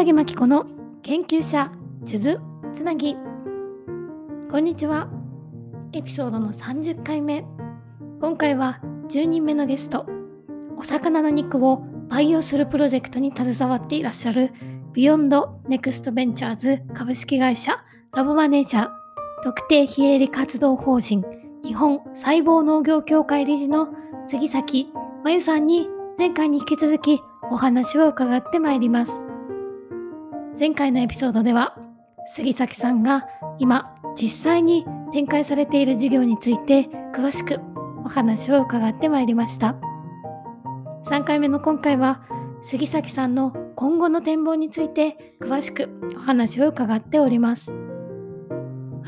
桜木真紀子の研究者数珠つなぎ。こんにちは。エピソードの30回目。今回は10人目のゲストお魚の肉を培養するプロジェクトに携わっていらっしゃる Beyond Next Ventures 株式会社ラボマネージャー特定非営利活動法人日本細胞農業協会理事の杉崎真由さんに前回に引き続きお話を伺ってまいります。前回のエピソードでは杉崎さんが今実際に展開されている事業について詳しくお話を伺ってまいりました。3回目の今回は杉崎さんの今後の展望について詳しくお話を伺っております。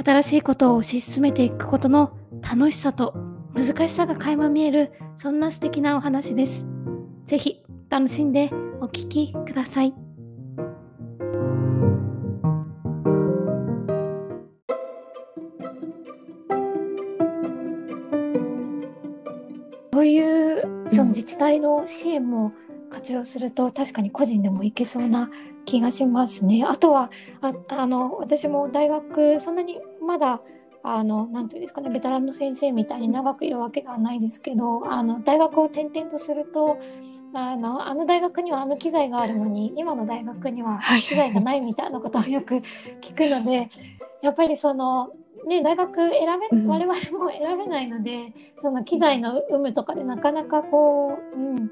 新しいことを推し進めていくことの楽しさと難しさが垣間見えるそんな素敵なお話です。ぜひ楽しんでお聞きください。こういうその自治体の支援も活用すると確かに個人でもいけそうな気がしますね。あとはああの私も大学そんなにまだあのなんていうんですかねベテランの先生みたいに長くいるわけではないですけどあの大学を転々とするとあのあの大学にはあの機材があるのに今の大学には機材がないみたいなことをよく聞くのでやっぱりそのね、大学選べ、我々も選べないので、その機材の有無とかでなかなかこう、うん、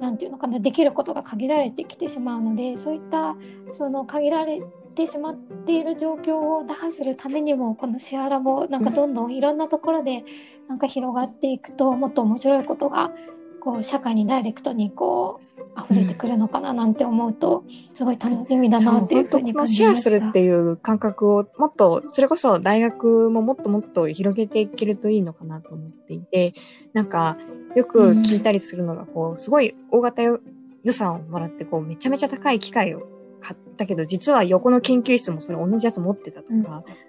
なんていうのかな、できることが限られてきてしまうので、そういった、その限られてしまっている状況を打破するためにも、このシェアラボ、なんかどんどんいろんなところで、なんか広がっていくと、もっと面白いことが、こう、社会にダイレクトにこう、溢れてくるのかななんて思うと、すごい楽しみだなっていうふうに感じました。シェアするっていう感覚をもっと、それこそ大学ももっともっと広げていけるといいのかなと思っていて、なんか、よく聞いたりするのが、こう、すごい大型予算をもらって、こう、めちゃめちゃ高い機械を買ったけど、実は横の研究室もそれ同じやつ持ってたとか、うん、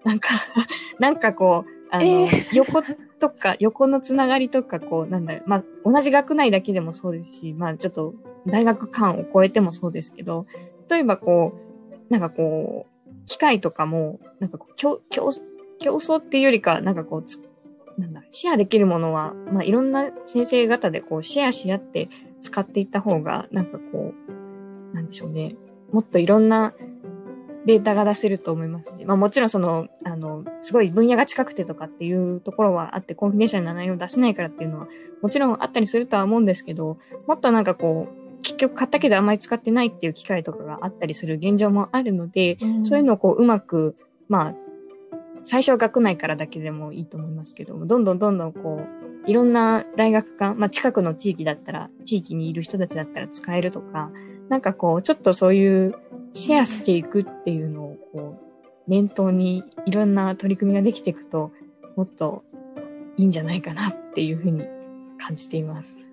なんか、なんかこう、あの、えー、横とか、横のつながりとか、こう、なんだろまあ、同じ学内だけでもそうですし、まあ、ちょっと、大学間を超えてもそうですけど、例えばこう、なんかこう、機械とかも、なんかこう、競、争っていうよりか、なんかこう、なんだ、シェアできるものは、まあ、いろんな先生方でこう、シェアし合って使っていった方が、なんかこう、なんでしょうね。もっといろんなデータが出せると思いますし、まあもちろんその、あの、すごい分野が近くてとかっていうところはあって、コンフィデンシャルな内容を出せないからっていうのは、もちろんあったりするとは思うんですけど、もっとなんかこう、結局買ったけどあんまり使ってないっていう機会とかがあったりする現状もあるので、うん、そういうのをこううまく、まあ、最初は学内からだけでもいいと思いますけども、どんどんどんどんこう、いろんな大学間、まあ近くの地域だったら、地域にいる人たちだったら使えるとか、なんかこう、ちょっとそういうシェアしていくっていうのを、こう、念頭にいろんな取り組みができていくと、もっといいんじゃないかなっていうふうに感じています。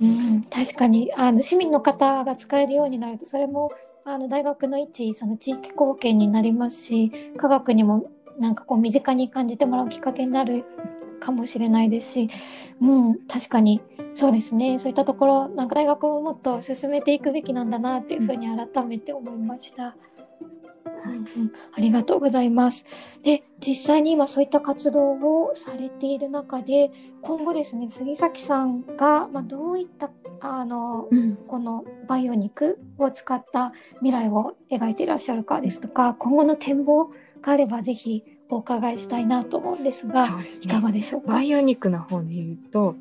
うん、確かに、あの、市民の方が使えるようになると、それも、あの、大学の一、その地域貢献になりますし、科学にもなんかこう身近に感じてもらうきっかけになるかもしれないですし、うん、確かに。そうですね。そういったところなんか大学をもっと進めていくべきなんだなっていうふうに改めて思いました。ありがとうございます。で、実際に今そういった活動をされている中で、今後ですね、杉崎さんが、まあ、どういった、あの、うん、このバイオ肉を使った未来を描いていらっしゃるかですとか、今後の展望があればぜひお伺いしたいなと思うんですが、すね、いかがでしょうか？バイオ肉の方で言うと、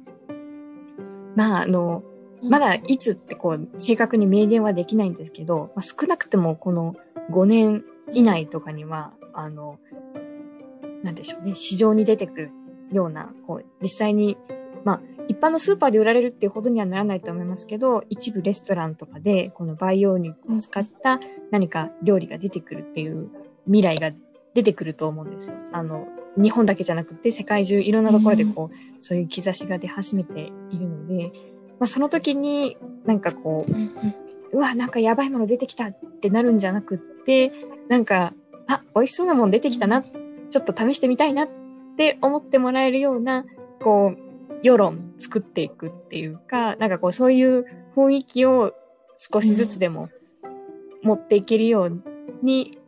まあ、あの、まだいつってこう、正確に明言はできないんですけど、まあ、少なくてもこの5年以内とかには、あの、なんでしょうね、市場に出てくるような、こう、実際に、まあ、一般のスーパーで売られるっていうほどにはならないと思いますけど、一部レストランとかで、この培養肉を使った何か料理が出てくるっていう未来が出てくると思うんですよ。あの、日本だけじゃなくて世界中いろんなところでこう、うん、そういう兆しが出始めているので、まあ、その時になんかこう、うん、うわ、なんかやばいもの出てきたってなるんじゃなくって、でなんか、あ、美味しそうなもの出てきたな、ちょっと試してみたいなって思ってもらえるような、こう、世論作っていくっていうか、なんかこうそういう雰囲気を少しずつでも持っていけるように、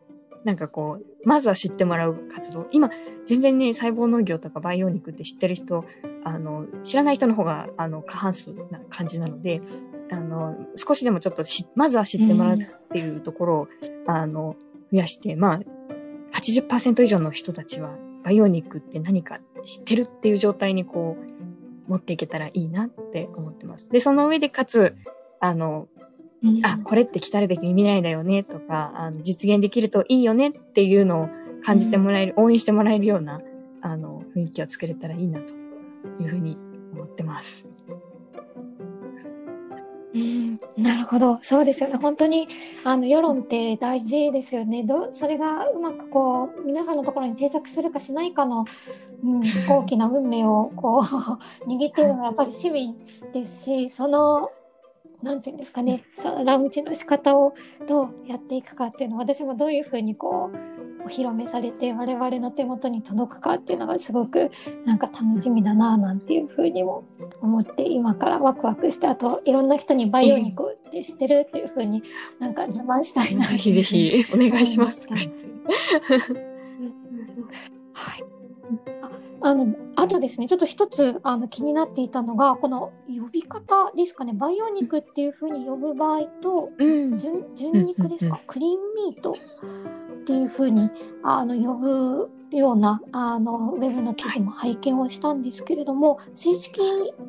なんかこう、まずは知ってもらう活動。今、全然ね、細胞農業とか培養肉って知ってる人、あの、知らない人の方が、あの、過半数な感じなので、あの、少しでもちょっとまずは知ってもらうっていうところを、あの、増やして、まあ、80%以上の人たちは培養肉って何か知ってるっていう状態にこう、持っていけたらいいなって思ってます。で、その上でかつ、あの、うん、あ、これって来たるべき未来だよねとか、あの実現できるといいよねっていうのを感じてもらえる、うん、応援してもらえるような、あの、雰囲気を作れたらいいなというふうに思ってます。うん、なるほど。そうですよね。本当にあの世論って大事ですよね。どそれがうまくこう皆さんのところに定着するかしないかの、うん、大きな運命をこう 握っているのはやっぱり市民ですしそのなんていうんですかね。そのラウンジの仕方をどうやっていくかっていうのは私もどういうふうにこうお披露目されて我々の手元に届くかっていうのがすごくなんか楽しみだななんていうふうにも思って今からワクワクしてあといろんな人に培養肉って知ってるっていうふうになんか自慢したいなぜひぜひお願いします。はい。あのあとですねちょっと一つあの気になっていたのがこの呼び方ですかね。培養肉っていうふうに呼ぶ場合と、うん、純純肉ですか、うんうんうん、クリーンミートっていうふうにあの呼ぶようなあのウェブの記事も拝見をしたんですけれども、はい、正式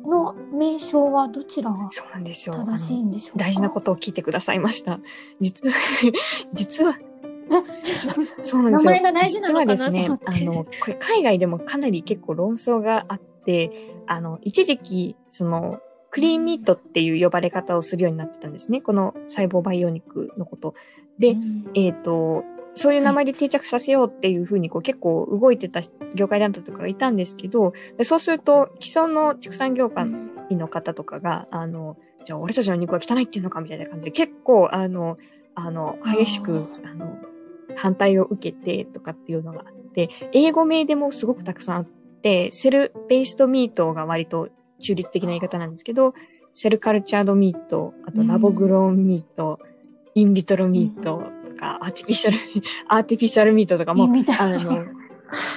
の名称はどちらが正しいんでしょうか？大事なことを聞いてくださいました。実は、実は、そうなんですよ。名前が大事なのかな実はですね、あの、これ海外でもかなり結構論争があって、あの、一時期、その、クリーンミートっていう呼ばれ方をするようになってたんですね。この細胞培養肉のこと。で、うん、えっ、ー、と、そういう名前で定着させようっていうふうにこう結構動いてた業界団体とかがいたんですけど、そうすると既存の畜産業界の方とかが、あの、じゃあ俺たちの肉は汚いっていうのかみたいな感じで結構あの、あの、激しく、あの、反対を受けてとかっていうのがあって、英語名でもすごくたくさんあって、 cell-based meat が割と中立的な言い方なんですけど、 cell-cultured meat、あと lab-grown meat、 in vitro meat、か、 artificial、artificial meat とかも、あの、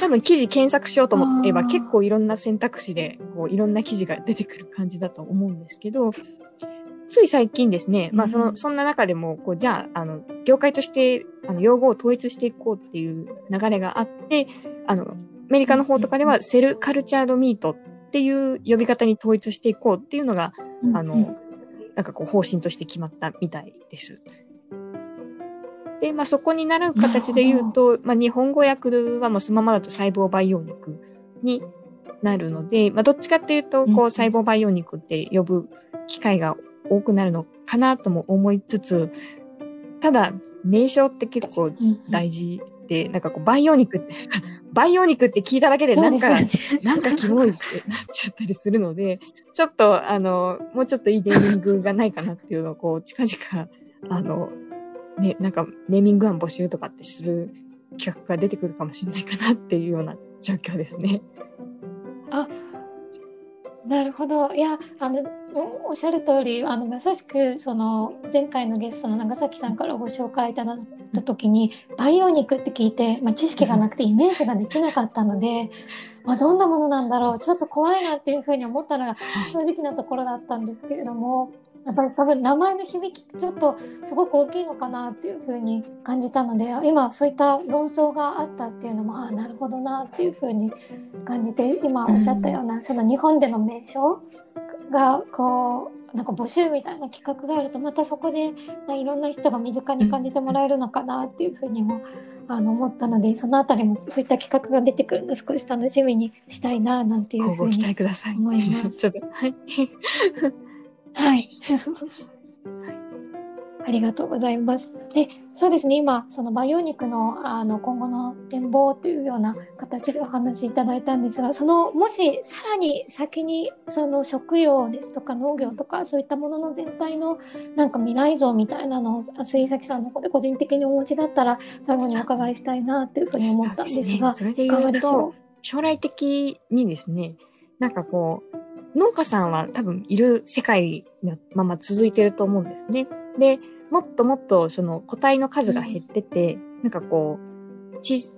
多分記事検索しようと思えば結構いろんな選択肢で、こう、いろんな記事が出てくる感じだと思うんですけど、つい最近ですね、まあその、そんな中でも、こう、じゃあ、あの、業界として、あの、用語を統一していこうっていう流れがあって、あの、アメリカの方とかでは、セルカルチャードミートっていう呼び方に統一していこうっていうのが、あの、なんかこう、方針として決まったみたいです。で、まあ、そこになる形で言うと、まあ、日本語訳はもうそのままだと細胞培養肉になるので、まあ、どっちかっていうと、こう、細胞培養肉って呼ぶ機会が多くなるのかなとも思いつつ、ただ、名称って結構大事で、なんかこう、培養肉って、培養肉って聞いただけでなんか、ね、なんかキモいってなっちゃったりするので、ちょっと、あの、もうちょっといいネーミングがないかなっていうのを、こう、近々、あの、ね、なんかネーミング案募集とかってする企画が出てくるかもしれないかなっていうような状況ですね。あなるほどいやあのおっしゃる通りあのまさしくその前回のゲストの長崎さんからご紹介いただいた時に培養肉って聞いて、まあ、知識がなくてイメージができなかったので、まあ、どんなものなんだろうちょっと怖いなっていうふうに思ったのが正直なところだったんですけれどもやっぱり多分名前の響きちょっとすごく大きいのかなっていうふうに感じたので今そういった論争があったっていうのもああなるほどなっていうふうに感じて今おっしゃったような、その日本での名称がこうなんか募集みたいな企画があるとまたそこでいろんな人が身近に感じてもらえるのかなっていうふうにもあの思ったのでそのあたりもそういった企画が出てくるの少し楽しみにしたいななんていうふうに思います。はいはい。ありがとうございます。で、そうですね。今、その培養肉のあの今後の展望というような形でお話しいただいたんですが、そのもしさらに先にその食用ですとか農業とかそういったものの全体のなんか未来像みたいなのを杉崎さんの方で個人的にお持ちだったら最後にお伺いしたいなというふうに思ったんですが、そ、ね,、れで言うと将来的にですね、なんかこう農家さんは多分いる世界のまま続いてると思うんですね。で、もっともっとその個体の数が減ってて、なんかこう、ち、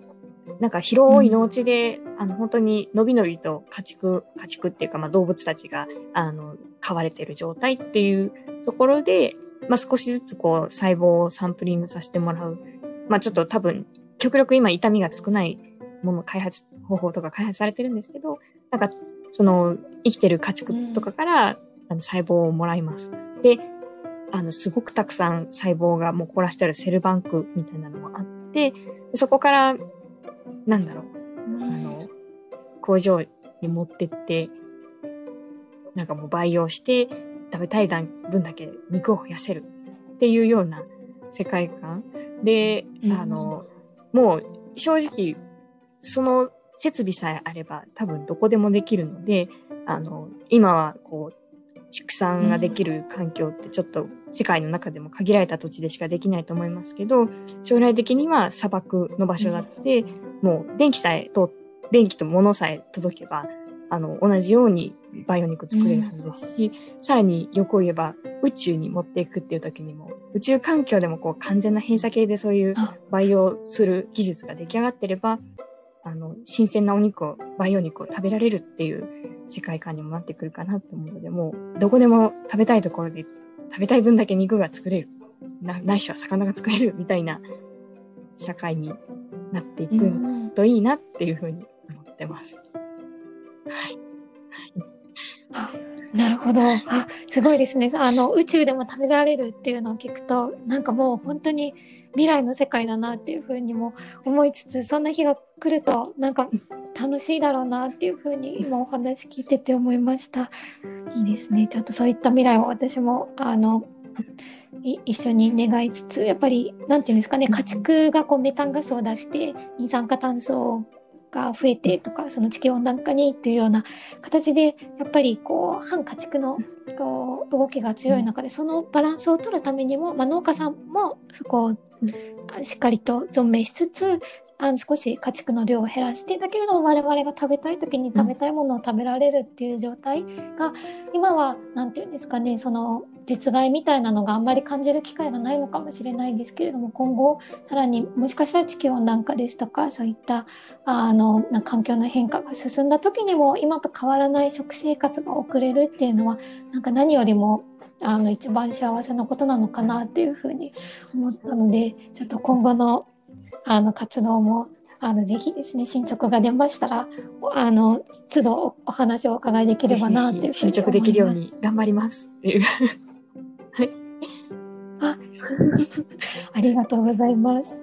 なんか広い農地で、あの、本当に伸び伸びと家畜、家畜っていうか、まあ動物たちが、あの、飼われてる状態っていうところで、まあ少しずつこう、細胞をサンプリングさせてもらう。まあちょっと多分、極力今痛みが少ないもの開発、方法とか開発されてるんですけど、なんか、その、生きてる家畜とかから、あの、細胞をもらいます。で、あの、すごくたくさん細胞がもう凝らしてあるセルバンクみたいなのもあって、そこから、なんだろう、あの、工場に持ってって、なんかもう培養して、食べたい分だけ肉を増やせるっていうような世界観。で、あの、もう正直、その設備さえあれば多分どこでもできるので、あの、今はこう、畜産ができる環境ってちょっと世界の中でも限られた土地でしかできないと思いますけど、将来的には砂漠の場所だって、もう電気さえと、電気と物さえ届けば、あの、同じようにバイオ肉作れるはずですし、うん、さらに横を言えば宇宙に持っていくっていう時にも、宇宙環境でもこう完全な閉鎖系でそういう培養する技術が出来上がってれば、あの、新鮮なお肉を、培養肉を食べられるっていう世界観にもなってくるかなと思うので、もう、どこでも食べたいところで、食べたい分だけ肉が作れる。な、ないしは魚が作れるみたいな社会になっていくといいなっていうふうに思ってます。はい。なるほど。あ、すごいですね。あの、宇宙でも食べられるっていうのを聞くと、なんかもう本当に未来の世界だなっていうふうにも思いつつそんな日が来るとなんか楽しいだろうなっていうふうに今お話聞いてて思いましたいいですねちょっとそういった未来を私もあの一緒に願いつつやっぱり何て言うんですかね家畜がこうメタンガスを出して二酸化炭素が増えてとかその地球温暖化にというような形でやっぱりこう反家畜のこう動きが強い中でそのバランスを取るためにも、まあ、農家さんもそこをしっかりと存命しつつあの少し家畜の量を減らしてだけれども我々が食べたい時に食べたいものを食べられるっていう状態が今は何て言うんですかねその実害みたいなのがあんまり感じる機会がないのかもしれないんですけれども今後さらにもしかしたら地球温暖化ですとかそういったあの環境の変化が進んだ時にも今と変わらない食生活が送れるっていうのはなんか何よりもあの一番幸せなことなのかなっていうふうに思ったのでちょっと今後のあの活動もあのぜひですね進捗が出ましたらあの都度お話をお伺いできればなっていう進捗できるように頑張ります。はい。あ ありがとうございます。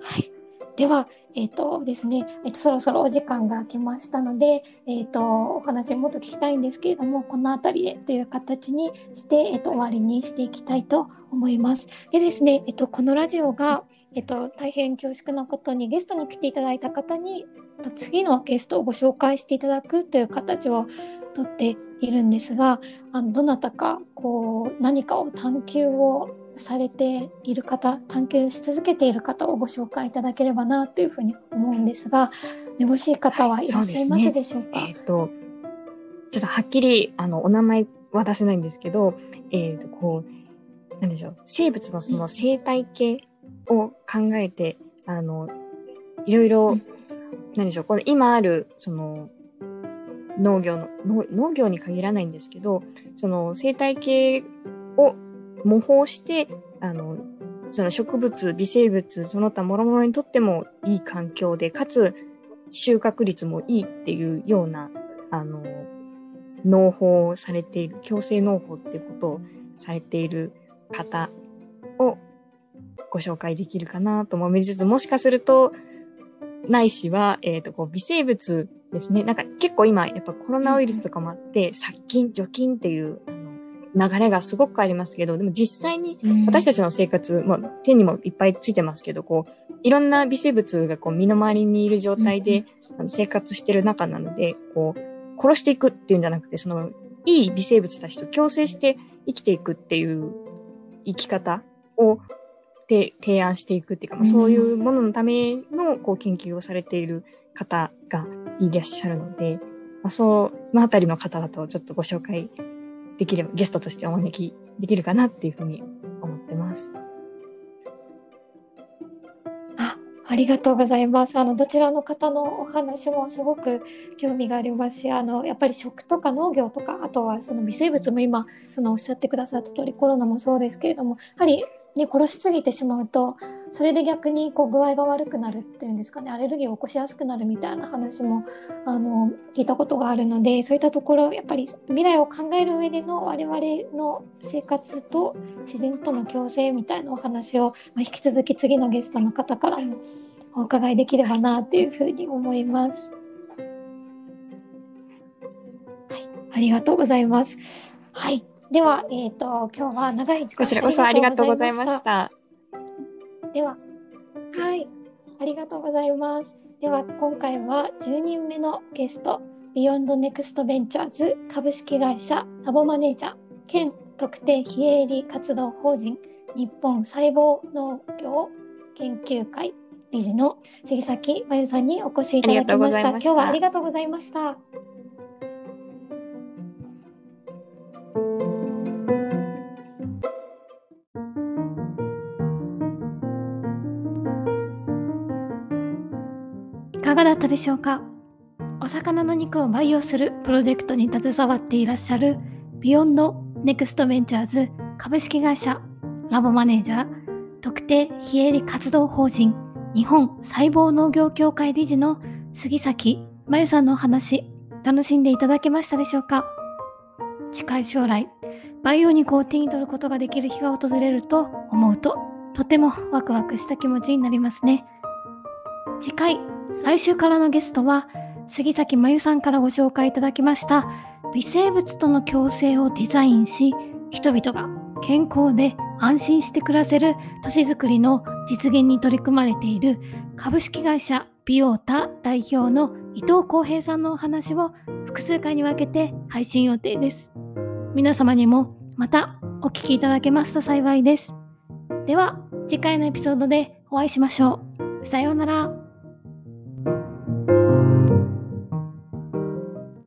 はい。ではえっ、ー、とですね、えっ、ー、と、そろそろお時間が来ましたので、えっ、ー、と、お話もっと聞きたいんですけれども、この辺りでという形にして、えっ、と、終わりにしていきたいと思います。でですね、えっと、このラジオが、えっと、大変恐縮なことにゲストに来ていただいた方に、次のゲストをご紹介していただくという形をとっているんですが、あのどなたか、こう、何かを探求をされている方探求し続けている方をご紹介いただければなというふうに思うんですがめぼしい方はいらっしゃいますでしょうか、はい、ね、えっ、ー、とちょっとはっきりあのお名前は出せないんですけど、えっ、ー、とこうなんでしょう生物のその生態系を考えて、うん、あのいろいろ、うん、なんでしょうこの今あるその農業の農業に限らないんですけどその生態系を模倣して、あの、その植物、微生物、その他諸々にとってもいい環境で、かつ収穫率もいいっていうような、あの、農法をされている、強制農法っていうことをされている方をご紹介できるかなと思いつつ、もしかすると、ないしは、えっ、ー、と、こう、微生物ですね。なんか結構今、やっぱコロナウイルスとかもあって、殺菌、除菌っていう、流れがすごくありますけど、でも実際に私たちの生活、まあ、手にもいっぱいついてますけど、こう、いろんな微生物がこう身の回りにいる状態で、あの生活してる中なので、こう、殺していくっていうんじゃなくて、その、いい微生物たちと共生して生きていくっていう生き方を提案していくっていうか、まあ、そういうもののためのこう研究をされている方がいらっしゃるので、まあ、そのあたりの方だとちょっとご紹介できれば、ゲストとしてお招きできるかなっていうふうに思ってます。ます。あ、ありがとうございます。あの、どちらの方のお話もすごく興味がありますし、あの、やっぱり食とか農業とか、あとはその微生物も今、そのおっしゃってくださった通り、コロナもそうですけれども、やはりね、殺しすぎてしまうと、それで逆にこう具合が悪くなるっていうんですかね、アレルギーを起こしやすくなるみたいな話も、あの、聞いたことがあるので、そういったところ、やっぱり未来を考える上での我々の生活と自然との共生みたいなお話を、まあ、引き続き次のゲストの方からもお伺いできればなっていうふうに思います。はい、ありがとうございます。はい。では、えっ、と、今日は長い時間こちらこそありがとうございました。では、はい、ありがとうございます。では、今回は10人目のゲスト、ビヨンドネクストベンチャーズ株式会社ラボマネージャー兼特定非営利活動法人日本細胞農業研究会理事の杉崎真由さんにお越しいただきました。した今日はありがとうございました。かがだったでしょうか？お魚の肉を培養するプロジェクトに携わっていらっしゃるビヨンドネクストベンチャーズ株式会社ラボマネージャー特定非営利活動法人日本細胞農業協会理事の杉崎真由さんのお話楽しんでいただけましたでしょうか？近い将来培養肉を手に取ることができる日が訪れると思うととてもワクワクした気持ちになりますね。次回来週からのゲストは杉崎真由さんからご紹介いただきました微生物との共生をデザインし人々が健康で安心して暮らせる都市づくりの実現に取り組まれている株式会社ビオータ代表の伊藤浩平さんのお話を複数回に分けて配信予定です。皆様にもまたお聞きいただけますと幸いです。では次回のエピソードでお会いしましょう。さようなら。